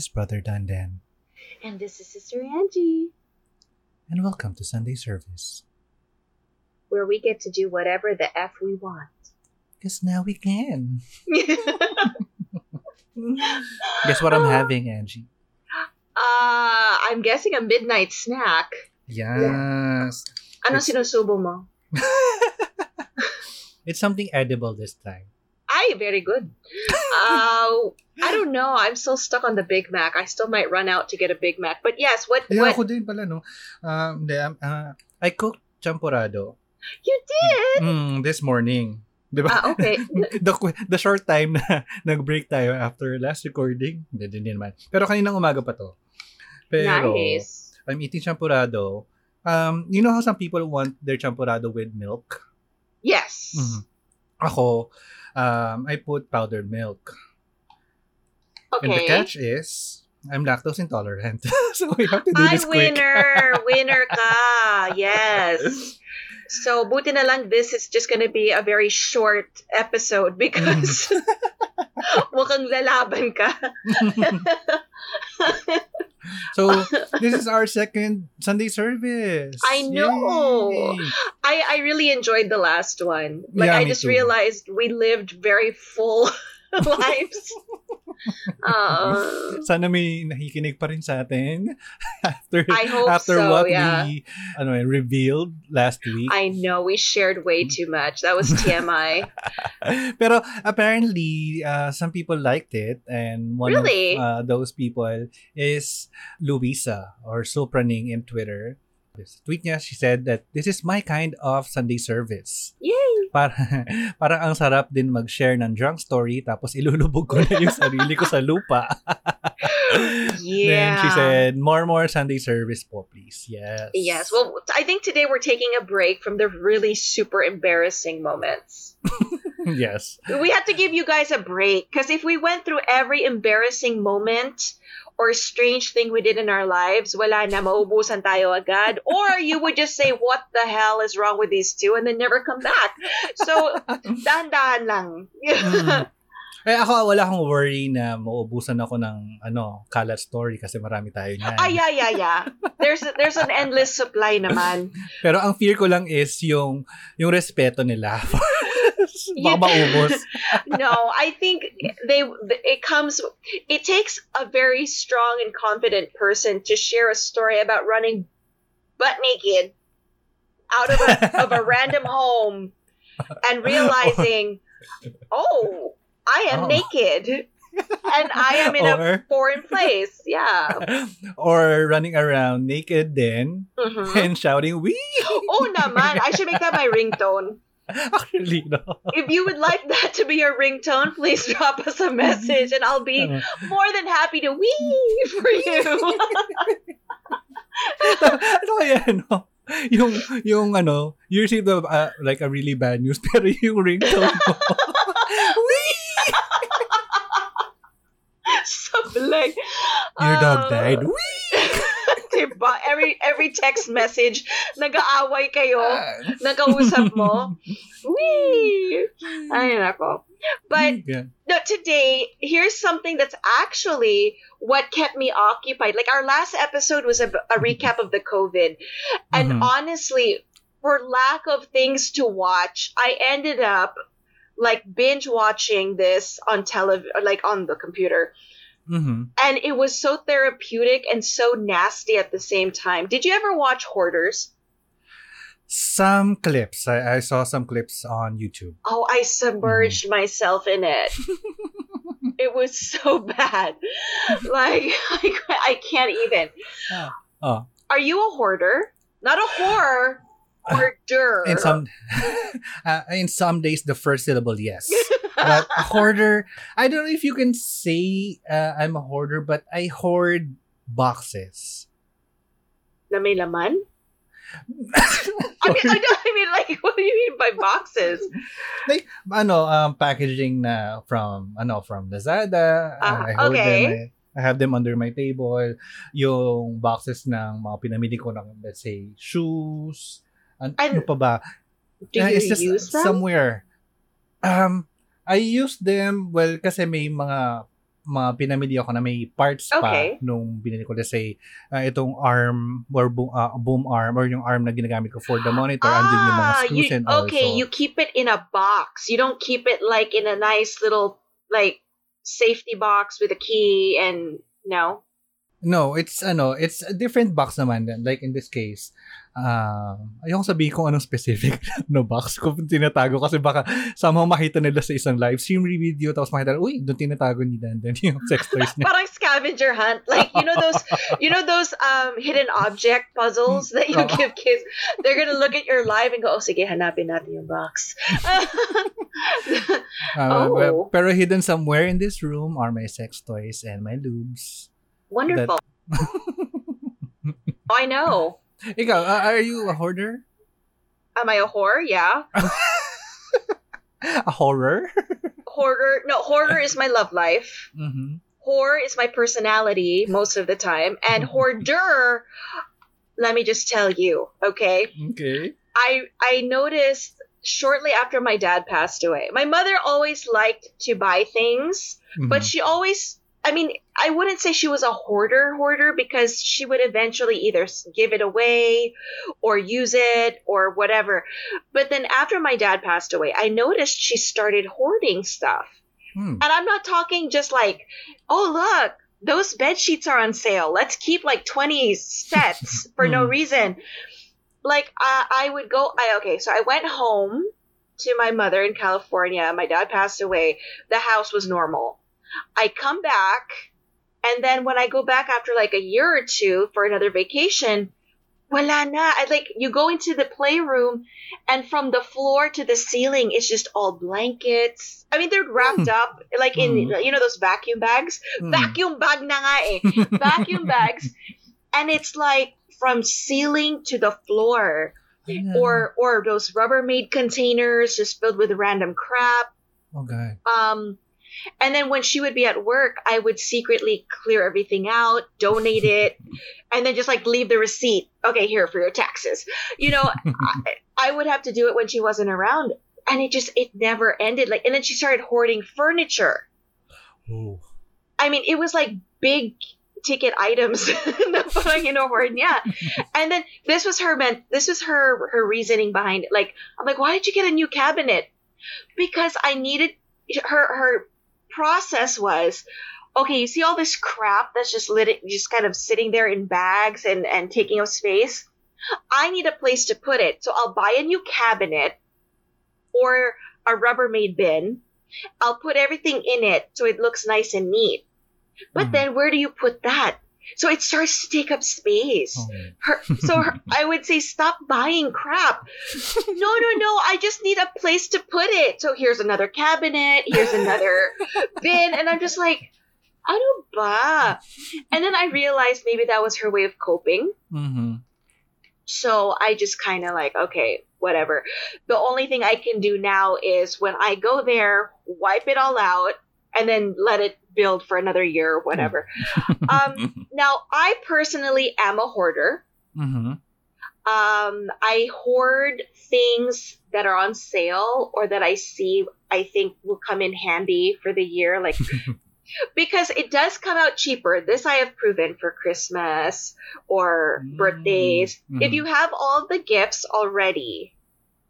Is Brother Dandan, And this is Sister Angie, and welcome to Sunday service. where we get to do whatever the F we want. Because now we can. Guess what I'm having, Angie? uh, I'm guessing a midnight snack. Yes. Ano It's- sinusubo mo? it's something edible this time. Ay, very good. Uh, I don't know. I'm still stuck on the Big Mac. I still might run out to get a Big Mac. But yes, what, Yeah, what ako din pala, no? Um, um, uh, I cooked champurrado you did? mm, this morning. Di ba? Ah, okay. the, the short time na nag-break tayo after last recording. Hindi, hindi naman. Pero kaninang umaga pa to. Pero, nice. I'm eating champurado. Um, you know how some people want their champurado with milk? Yes. Mhm. Ako, um, I put powdered milk. And the Okay. catch is, I'm lactose intolerant. so we have to do Ay, this quick. winner! winner ka! Yes. So, buti na lang this is just gonna be a very short episode because mukhang lalaban ka. so this is our second Sunday service. I know. Yay! I, I really enjoyed the last one. Like, Yeah, I just too. realized we lived very full lives. Uh, Sana may nakikinig pa rin sa atin after I hope after so, what yeah. we ano eh, revealed last week. I know we shared way too much. That was TMI. Pero apparently, uh, some people liked it, and one Really? of uh, those people is Luisa or Sopraning in Twitter. This tweet niya, she said that this is my kind of Sunday service. Yay! Para, parang ang sarap din mag-share ng drunk story tapos ilulubog ko na yung sarili ko sa lupa. Yeah. Then she said, more more Sunday service po, please. Yes. Yes. Well, I think today we're taking a break from the really super embarrassing moments. yes. We had to give you guys a break because if we went through every embarrassing moment or strange thing we did in our lives, wala na maubusan tayo agad. Or you would just say, what the hell is wrong with these two? And then never come back. So, dahan-dahan lang. Mm. Eh ako wala akong worry na mauubusan ako ng ano, kalat story kasi marami tayo niyan. Ay, yeah, yeah, yeah. There's, there's an endless supply naman. Pero ang fear ko lang is yung yung respeto nila. Baka maubos. no, I think they it comes it takes a very strong and confident person to share a story about running butt naked out of a of a random home and realizing, "Oh, I am Oh. naked." And I am in a foreign place. Yeah. Or running around naked then Mhm. and shouting, "Wee!" Oh, naman. I should make that my ringtone. Actually, no. If you would like that to be your ringtone, please drop us a message and I'll be more than happy to wee for you. ano kaya, no? Yung, yung ano, you receive the, uh, like a really bad news, pero yung ringtone mo, Wee! Something. Like. Your dog Uh, died. Wee! Diba? Every every text message, nag-aaway kayo, nakausap mo. Wee! Ay, nako. But yeah. no, today, here's something that's actually what kept me occupied. Like our last episode was a, a recap of the COVID. And Mhm. honestly, for lack of things to watch, I ended up like binge watching this on telev like on the computer. Mhm. And it was so therapeutic and so nasty at the same time. Did you ever watch Hoarders? Some clips. I, I saw some clips on YouTube. Oh, I submerged myself in it. it was so bad. Like I, I can't even. Oh. Are you a hoarder? Not a horror. Hoarder. In some, uh, in some days, the first syllable, yes. But a hoarder, I don't know if you can say uh, I'm a hoarder, but I hoard boxes. na may laman? I mean, I, don't, I mean, like, what do you mean by boxes? ano, um, packaging na from, ano, from Lazada. Ah, I hold okay. them. I, I have them under my table. Yung boxes ng mga pinamili ko ng, let's say, shoes. An- And- ano pa ba? Do Uh, you it's just use them? somewhere. Um, I use them, well, kasi may mga mga pinamili ako na may parts pa Okay. nung binili ko. Let's say, uh, itong arm or boom, uh, boom arm or yung arm na ginagamit ko for the monitor. andun yung mga Ah, screws you, and all. okay, So, you keep it in a box. You don't keep it like in a nice little like safety box with a key and no. No, it's ano, it's a different box naman. Like in this case, uh, ayoko sabihin kung anong specific no box ko tinatago kasi baka somehow makita nila sa isang live stream video tapos makita, uy, doon tinatago ni Dandan yung sex toys niya. Parang scavenger hunt. Like you know those you know those um hidden object puzzles that you give kids. They're gonna look at your live and go, oh sige, hanapin natin yung box. Uh, Oh. Pero hidden somewhere in this room are my sex toys and my lubes. Wonderful. I know. Ikaw, uh, are you a hoarder? Am I a whore? Yeah. A horror? Hoarder. No, hoarder is my love life. mm-hmm. Whore is my personality most of the time. And hoarder, let me just tell you, okay? Okay. I I noticed shortly after my dad passed away. My mother always liked to buy things, but Mhm. she always I mean, I wouldn't say she was a hoarder hoarder because she would eventually either give it away or use it or whatever. But then after my dad passed away, I noticed she started hoarding stuff. Hmm. And I'm not talking just like, oh, look, those bed sheets are on sale. Let's keep like 20 sets for no Hmm. reason. Like, I, I would go, I, okay, so I went home to my mother in California. My dad passed away. The house was normal. I come back, and then when I go back after like a year or two for another vacation, wala na. I like, you go into the playroom, and from the floor to the ceiling is just all blankets. I mean, they're wrapped up like in Mm. you know those vacuum bags. Hmm. Vacuum bag na nga eh. Vacuum bags, and it's like from ceiling to the floor, Ayan. or or those Rubbermaid containers just filled with random crap. Okay. Um, and then when she would be at work, I would secretly clear everything out, donate it, and then just like leave the receipt. Okay, here for your taxes. You know, I, I would have to do it when she wasn't around, and it just it never ended. Like, and then she started hoarding furniture. Oh. I mean, it was like big ticket items na parang hinohoard niya. And then this was her men- this was her her reasoning behind it. Like I'm like, why did you get a new cabinet? Because I needed her her process was okay, you see all this crap that's just lit just kind of sitting there in bags and, and taking up space. I need a place to put it. So I'll buy a new cabinet or a Rubbermaid bin. I'll put everything in it so it looks nice and neat. But Mhm. then where do you put that? So it starts to take up space. Oh. Her, so her, I would say, stop buying crap. No, no, no. I just need a place to put it. So here's another cabinet. Here's another bin. And I'm just like, ano ba? And then I realized maybe that was her way of coping. Mhm. So I just kind of like, okay, whatever. The only thing I can do now is when I go there, wipe it all out and then let it build for another year or whatever. um, now, I personally am a hoarder. Mhm. Um, I hoard things that are on sale or that I see I think will come in handy for the year, like because it does come out cheaper. This I have proven for Christmas or Mm, birthdays. If mhm. you have all the gifts already,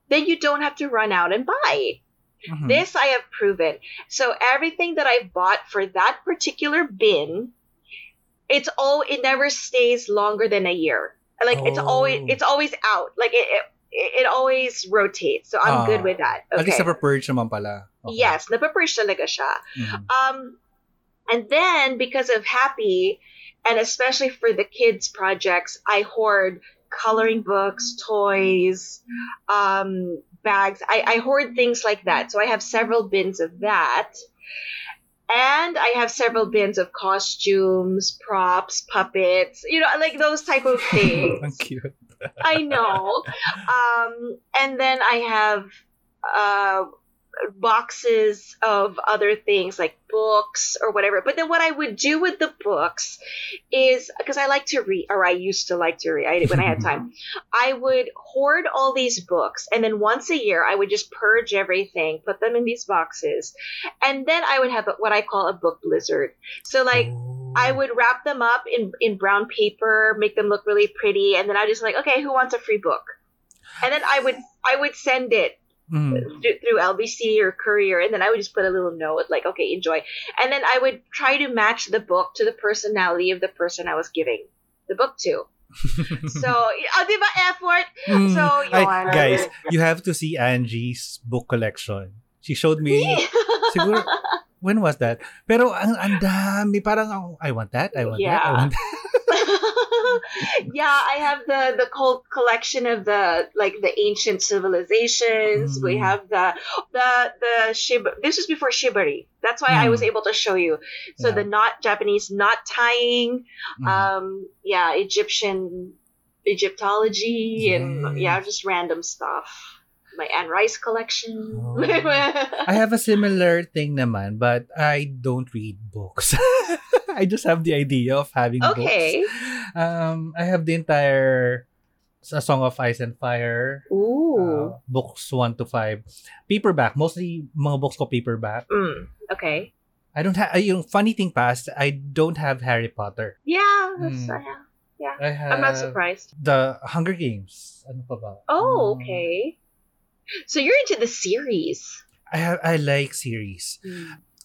then you don't have to run out and buy. Mhm. This I have proven. So everything that I've bought for that particular bin, it's all it never stays longer than a year. Like it's always Oh. it's always out. Like it it, it always rotates. So I'm Ah. good with that. At least Okay. na-purge naman pala. Okay. Yes, napapurge talaga siya. Mhm. Um, and then because of Happy, and especially for the kids projects, I hoard coloring books, toys, um, bags. I, I hoard things like that. So I have several bins of that. And I have several bins of costumes, props, puppets, you know, like those type of things. Cute. I know. Um, and then I have uh, boxes of other things like books or whatever. But then what I would do with the books is because I like to read, or I used to like to read I, when I had time, I would hoard all these books. And then once a year, I would just purge everything, put them in these boxes. And then I would have what I call a book blizzard. So, like, Oh. I would wrap them up in, in brown paper, make them look really pretty, and then I just like, okay, who wants a free book? And then I would I would send it Mm. through, LBC or Courier, and then I would just put a little note like, okay, enjoy. And then I would try to match the book to the personality of the person I was giving the book to. So, oh, di ba effort? Mm. So, yun. guys, you have to see Angie's book collection. She showed me, siguro, when was that? Pero ang, ang dami, parang, ako, I want that, I want that, I want that. yeah, I have the the whole collection of the like the ancient civilizations. We Mm. have the the the shib. This was before shibari. That's why I was Mm. able to show you. So Yeah. the knot Japanese knot tying. Mm. Um, yeah, Egyptian Egyptology and yeah, just random stuff. My Anne Rice collection. Oh. I have a similar thing naman, but I don't read books. I just have the idea of having okay. books. Um, I have the entire A Song of Ice and Fire, Ooh. uh, books 1 to 5. Paperback, mostly mga books ko paperback. Mm, okay. I don't have, yung funny thing past, I don't have Harry Potter. Yeah, that's Mm. uh, yeah. I have I'm not surprised. the Hunger Games. Ano pa ba? Oh, Um, okay. So you're into the series. I have, I like series.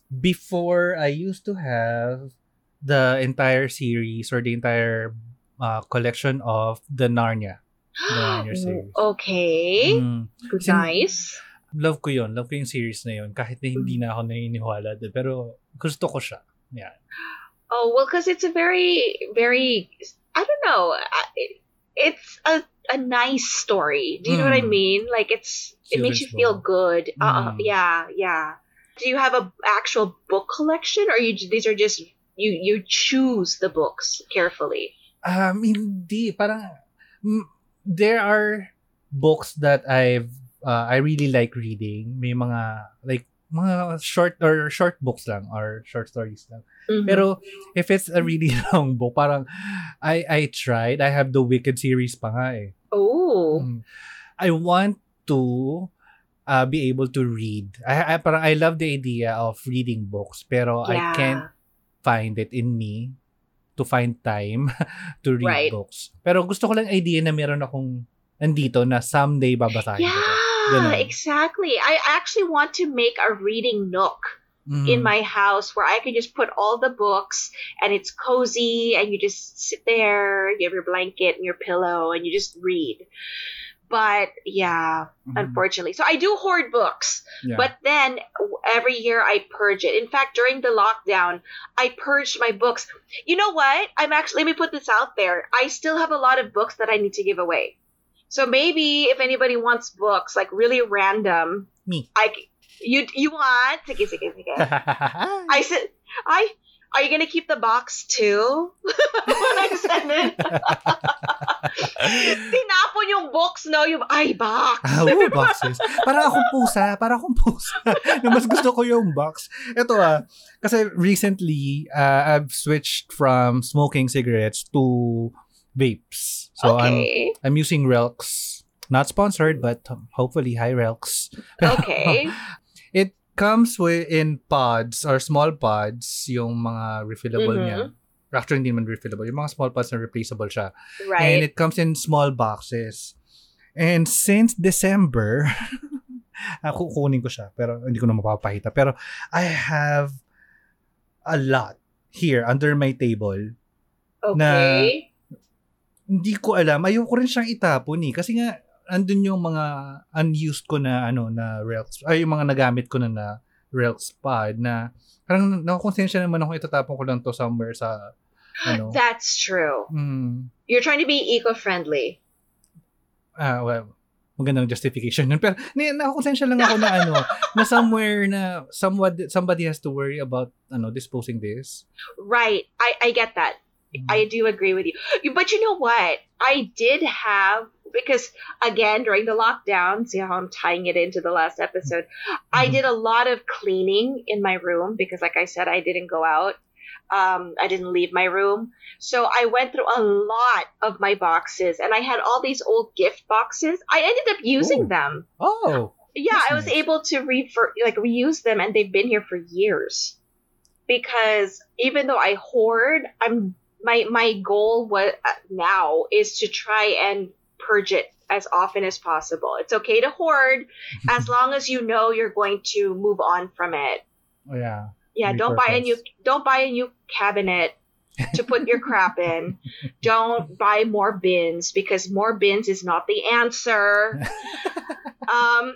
before I used to have the entire series or the entire uh, collection of the Narnia. The Narnia series. okay. Mm. Nice. Love ko yun. Love ko yung series na yun. Kahit na hindi na ako naniniwala. Pero gusto ko siya. Yeah. Oh well, because it's a very, very. I don't know. It's a a nice story. Do you know what I Mm. mean? Like it's it makes you feel good. Uh, Mm. yeah, yeah. Do you have a actual book collection, or you these are just you you choose the books carefully? Um, hindi. Parang, there are books that I've, uh, I really like reading. May mga, like, mga short or short books lang or short stories lang. Mhm. Pero if it's a really long book, parang I I tried. I have the Wicked series pa nga eh. oh, Mm. I want to uh, be able to read. I, I parang I love the idea of reading books, pero I can't find it in me to find time to read Right. books. Pero gusto ko lang idea na meron akong nandito na someday babasahin ko. Yeah, exactly. I actually want to make a reading nook Mm. in my house where I can just put all the books and it's cozy and you just sit there, you have your blanket and your pillow and you just read. But yeah, Mhm. unfortunately. So I do hoard books, Yeah. but then every year I purge it. In fact, during the lockdown, I purged my books. You know what? I'm actually, let me put this out there. I still have a lot of books that I need to give away. So maybe if anybody wants books, like really random, Me. I you you want sige sige sige. I said I are you gonna keep the box too when I send it? Tinapon yung box no yung ay box. Ah, oo, boxes. Para akong pusa. Para akong pusa. na mas gusto ko yung box. Ito ah, kasi recently, uh, I've switched from smoking cigarettes to vapes. So I'm okay. I'm using Relx. Not sponsored, but hopefully hi Relx. Okay. Comes with in pods or small pods, yung mga refillable Mhm. niya. Actually, hindi naman refillable. Yung mga small pods na replaceable siya. And Right. it comes in small boxes. And since December, ako kukunin ko siya, pero hindi ko na mapapahita. Pero I have a lot here under my table. Okay. Hindi ko alam. Ayoko rin siyang itapon eh. Kasi nga, andun yung mga unused ko na ano na Relx. Ay, yung mga nagamit ko na na Relx pod na parang nakakonsensya naman ako itatapon ko lang to somewhere sa ano. That's true. Mm, You're trying to be eco-friendly. ah, well, magandang justification yun. Pero nakakonsensya lang ako na ano, na somewhere na somewhat, somebody has to worry about ano disposing this. Right. I, I get that. Mm. I do agree with you. But you know what? I did have because again during the lockdown, see how I'm tying it into the last episode. I Mhm. did a lot of cleaning in my room because, like I said, I didn't go out. Um, I didn't leave my room, so I went through a lot of my boxes, and I had all these old gift boxes. I ended up using Ooh. them. Oh, Yeah, I was nice. able to refer like reuse them, and they've been here for years. Because even though I hoard, I'm my my goal was now is to try and purge it as often as possible. It's okay to hoard as long as you know you're going to move on from it. oh, yeah. Yeah, don't buy a new don't buy a new cabinet to put your crap in. Don't buy more bins because more bins is not the answer. Um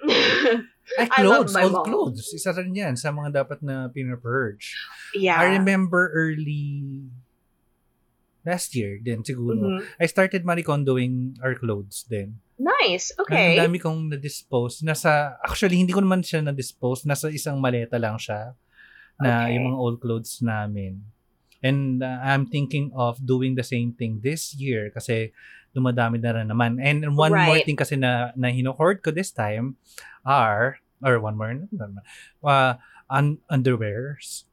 Ay, I love clothes, my old mom. clothes. Isa rin yan sa mga dapat na pinapurge. yeah. I remember early last year din siguro. Mhm. I started maricondoing our clothes din. Nice. Ang Okay. dami kong na-dispose. Nasa, actually, hindi ko naman siya na-dispose. Nasa isang maleta lang siya na Okay. yung mga old clothes namin. And uh, I'm thinking of doing the same thing this year kasi dumadami na rin naman. And one more Right. thing kasi na, na hinohoard ko this time are, or one more, uh, un- underwears.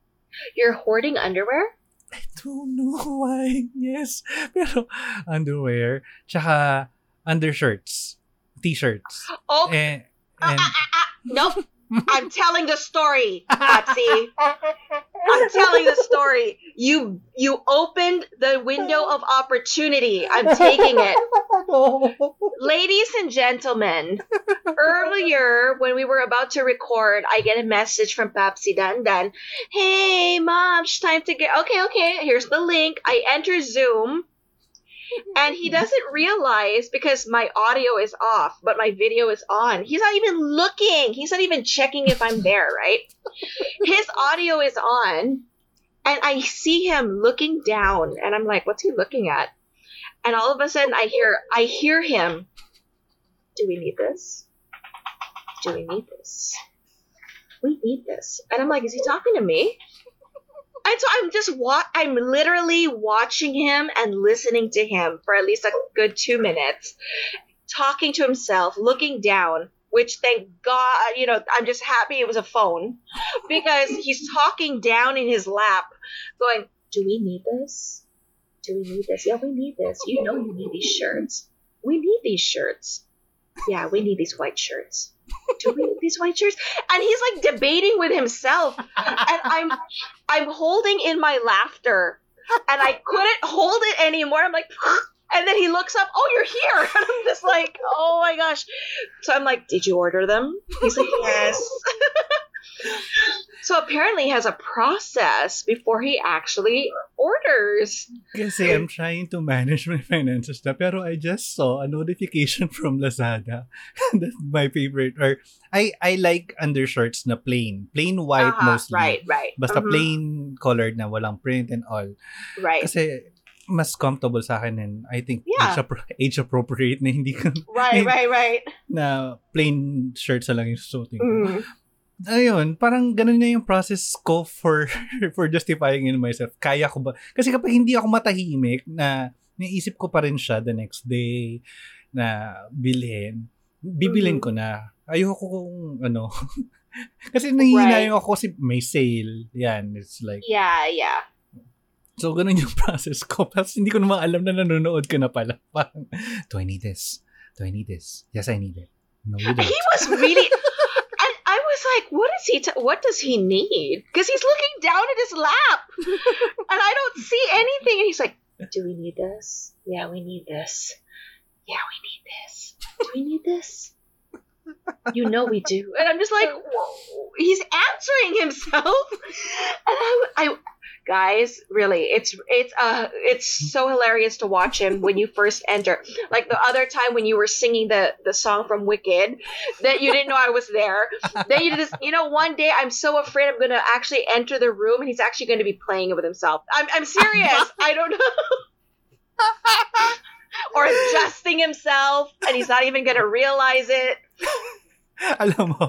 You're hoarding underwear? I don't know why. Yes. Pero underwear, tsaka undershirts, t-shirts. Oh, Eh, ah, and, ah, ah, ah. nope. I'm telling the story, Papsi. I'm telling the story. You you opened the window of opportunity. I'm taking it. Ladies and gentlemen, earlier when we were about to record, I get a message from Papsi Dandan. Hey, mom, it's time to get. Okay, okay, here's the link. I enter Zoom. And he doesn't realize because my audio is off, but my video is on. He's not even looking. He's not even checking if I'm there, right? His audio is on, and I see him looking down, and I'm like, what's he looking at? And all of a sudden I hear I hear him. Do we need this? Do we need this? We need this. And I'm like, is he talking to me? And so I'm just wa- I'm literally watching him and listening to him for at least a good two minutes, talking to himself, looking down. Which thank God, you know, I'm just happy it was a phone because he's talking down in his lap, going, "Do we need this? Do we need this? Yeah, we need this. You know, you need these shirts. We need these shirts. Yeah, we need these white shirts. Do we need these white shirts?" And he's like debating with himself, and I'm I'm holding in my laughter, and I couldn't hold it anymore. I'm like, and then he looks up, oh, you're here, and I'm just like, oh my gosh. So I'm like, did you order them? He's like, yes. so apparently he has a process before he actually orders. Kasi I'm trying to manage my finances na, pero I just saw a notification from Lazada. That's my favorite. Or, I I like undershirts na plain. Plain white Uh-huh, mostly. Right, right. Basta Mhm, plain colored na walang print and all. Right. Kasi mas comfortable sa akin and I think Yeah. age, appro- age appropriate na hindi ko Right, right, right. na plain shirts na lang yung suotin ko. Mm. Ayun, parang ganun na yung process ko for for justifying in myself. Kaya ko ba? Kasi kapag hindi ako matahimik na naisip ko pa rin siya the next day na bilhin, bibilin ko na. Ayoko kung ano. kasi nangihinayang ako kasi may sale. Yan, it's like, Yeah, yeah. so ganun yung process ko. Tapos hindi ko naman alam na nanonood ka na pala. Parang, do I need this? Do I need this? Yes, I need it. No, you don't. He was really. Was like, "What is he? T- what does he need?" Because he's looking down at his lap, and I don't see anything. And he's like, "Do we need this? Yeah, we need this. Yeah, we need this. Do we need this? You know we do." And I'm just like, Whoa. he's answering himself, and I, I, guys, really, it's it's uh it's so hilarious to watch him when you first enter. Like the other time when you were singing the the song from Wicked, that you didn't know I was there. Then you did this. You know, one day I'm so afraid I'm gonna actually enter the room and he's actually going to be playing it with himself. I'm I'm serious. I don't know. or adjusting himself and he's not even gonna realize it. Alam mo,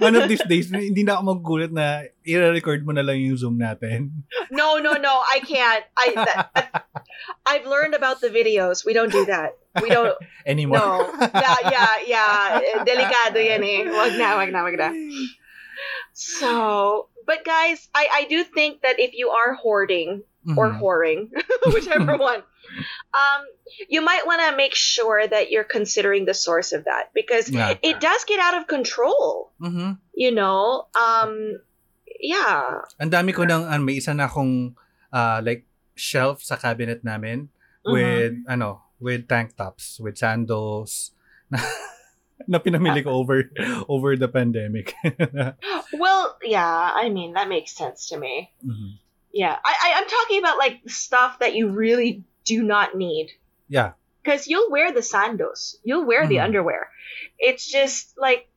one of these days, hindi na ako magugulat na i-record mo na lang yung Zoom natin. No, no, no, I can't. I that, I've learned about the videos. We don't do that. We don't. Anymore. no. Yeah, yeah, yeah. Delicado yan eh. Wag na, wag na, wag na. So, but guys, I, I do think that if you are hoarding or Mhm. whoring, whichever one, um, you might want to make sure that you're considering the source of that because Yeah. it does get out of control. Mhm. You know, um, yeah. Ang dami ko nang, may isa na akong, uh, like, shelf sa cabinet namin Mhm. with, ano, with tank tops, with sandals, na, na pinamili ko over, over the pandemic. Well, yeah. I mean, that makes sense to me. Mhm. Yeah, I, I I'm talking about like stuff that you really do not need. Yeah. Because you'll wear the sandos, you'll wear the Mhm. underwear. It's just like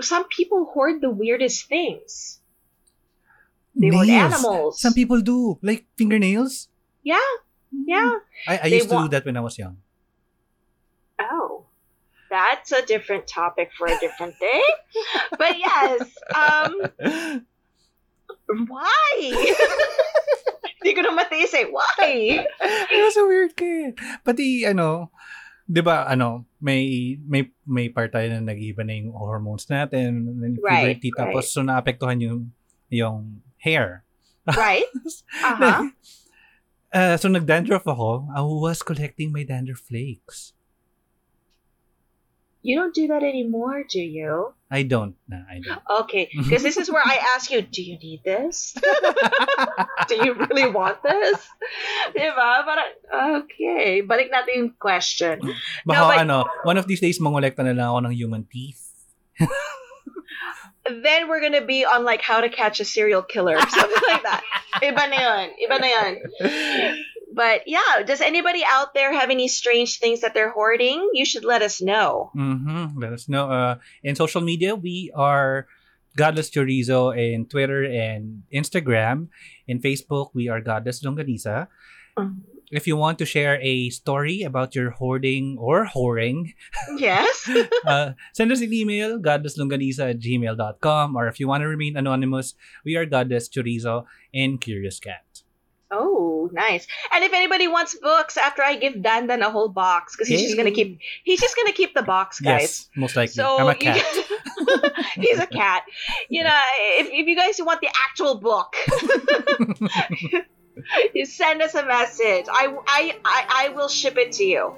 some people hoard the weirdest things. They hoard animals. Some people do. Like, fingernails. Yeah, yeah. I, I used to wa- do that when I was young. Oh, that's a different topic for a different day. but yes, um, why? Hindi ko na matiis eh. Why? It was a weird kid. Pati, ano, di ba, ano, may, may, may part tayo na nag-iba na yung hormones natin, and Right, puberty, tapos so naapektuhan yung, yung hair. Right? Uh-huh. Uh, so nag-dandruff ako, I was collecting my dandruff flakes. You don't do that anymore, do you? I don't. Na, I don't. Okay, because this is where I ask you, do you need this? do you really want this? Diba? Parang, okay. Balik natin yung question. Baka but- ano, one of these days mangolekta na lang ako ng human teeth. Then we're gonna be on like how to catch a serial killer or something like that. Iba na yun. Iba na yun. But yeah, does anybody out there have any strange things that they're hoarding? You should let us know. Mm-hmm. Let us know. Uh, in social media, we are Godless Chorizo in Twitter and Instagram. In Facebook, we are Godless Longanisa. Mhm. If you want to share a story about your hoarding or whoring, Yes. uh, send us an email, godlesslonganisa at gmail.com. Or if you want to remain anonymous, we are Godless Chorizo and Curious Cat. Oh, nice. And if anybody wants books after I give Dandan a whole box, because he's just gonna keep he's just gonna keep the box, guys. Yes, most likely. So I'm a cat. he's a cat. You know, if, if you guys want the actual book, you send us a message. I, I, I, I will ship it to you.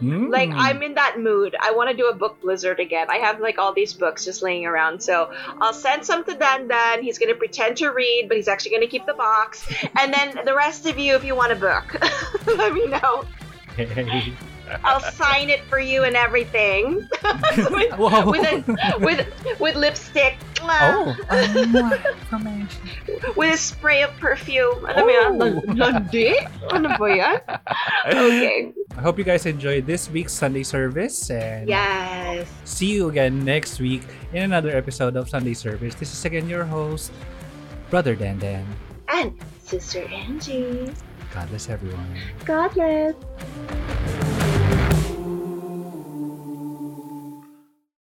Mm. Like I'm in that mood. I want to do a book blizzard again. I have like all these books just laying around. So I'll send some to Dan Dan. He's gonna pretend to read, but he's actually gonna keep the box. And then the rest of you, if you want a book, let me know. Hey. I'll sign it for you and everything. with, with a with with lipstick. Oh. Um, With a spray of perfume. Alam mo yan? Oh. Lan- Landi? Ano ba yan? Okay. I hope you guys enjoyed this week's Sunday service and Yes. see you again next week in another episode of Sunday Service. This is again your host, Brother Dan Dan. And Sister Angie. God bless everyone. God bless.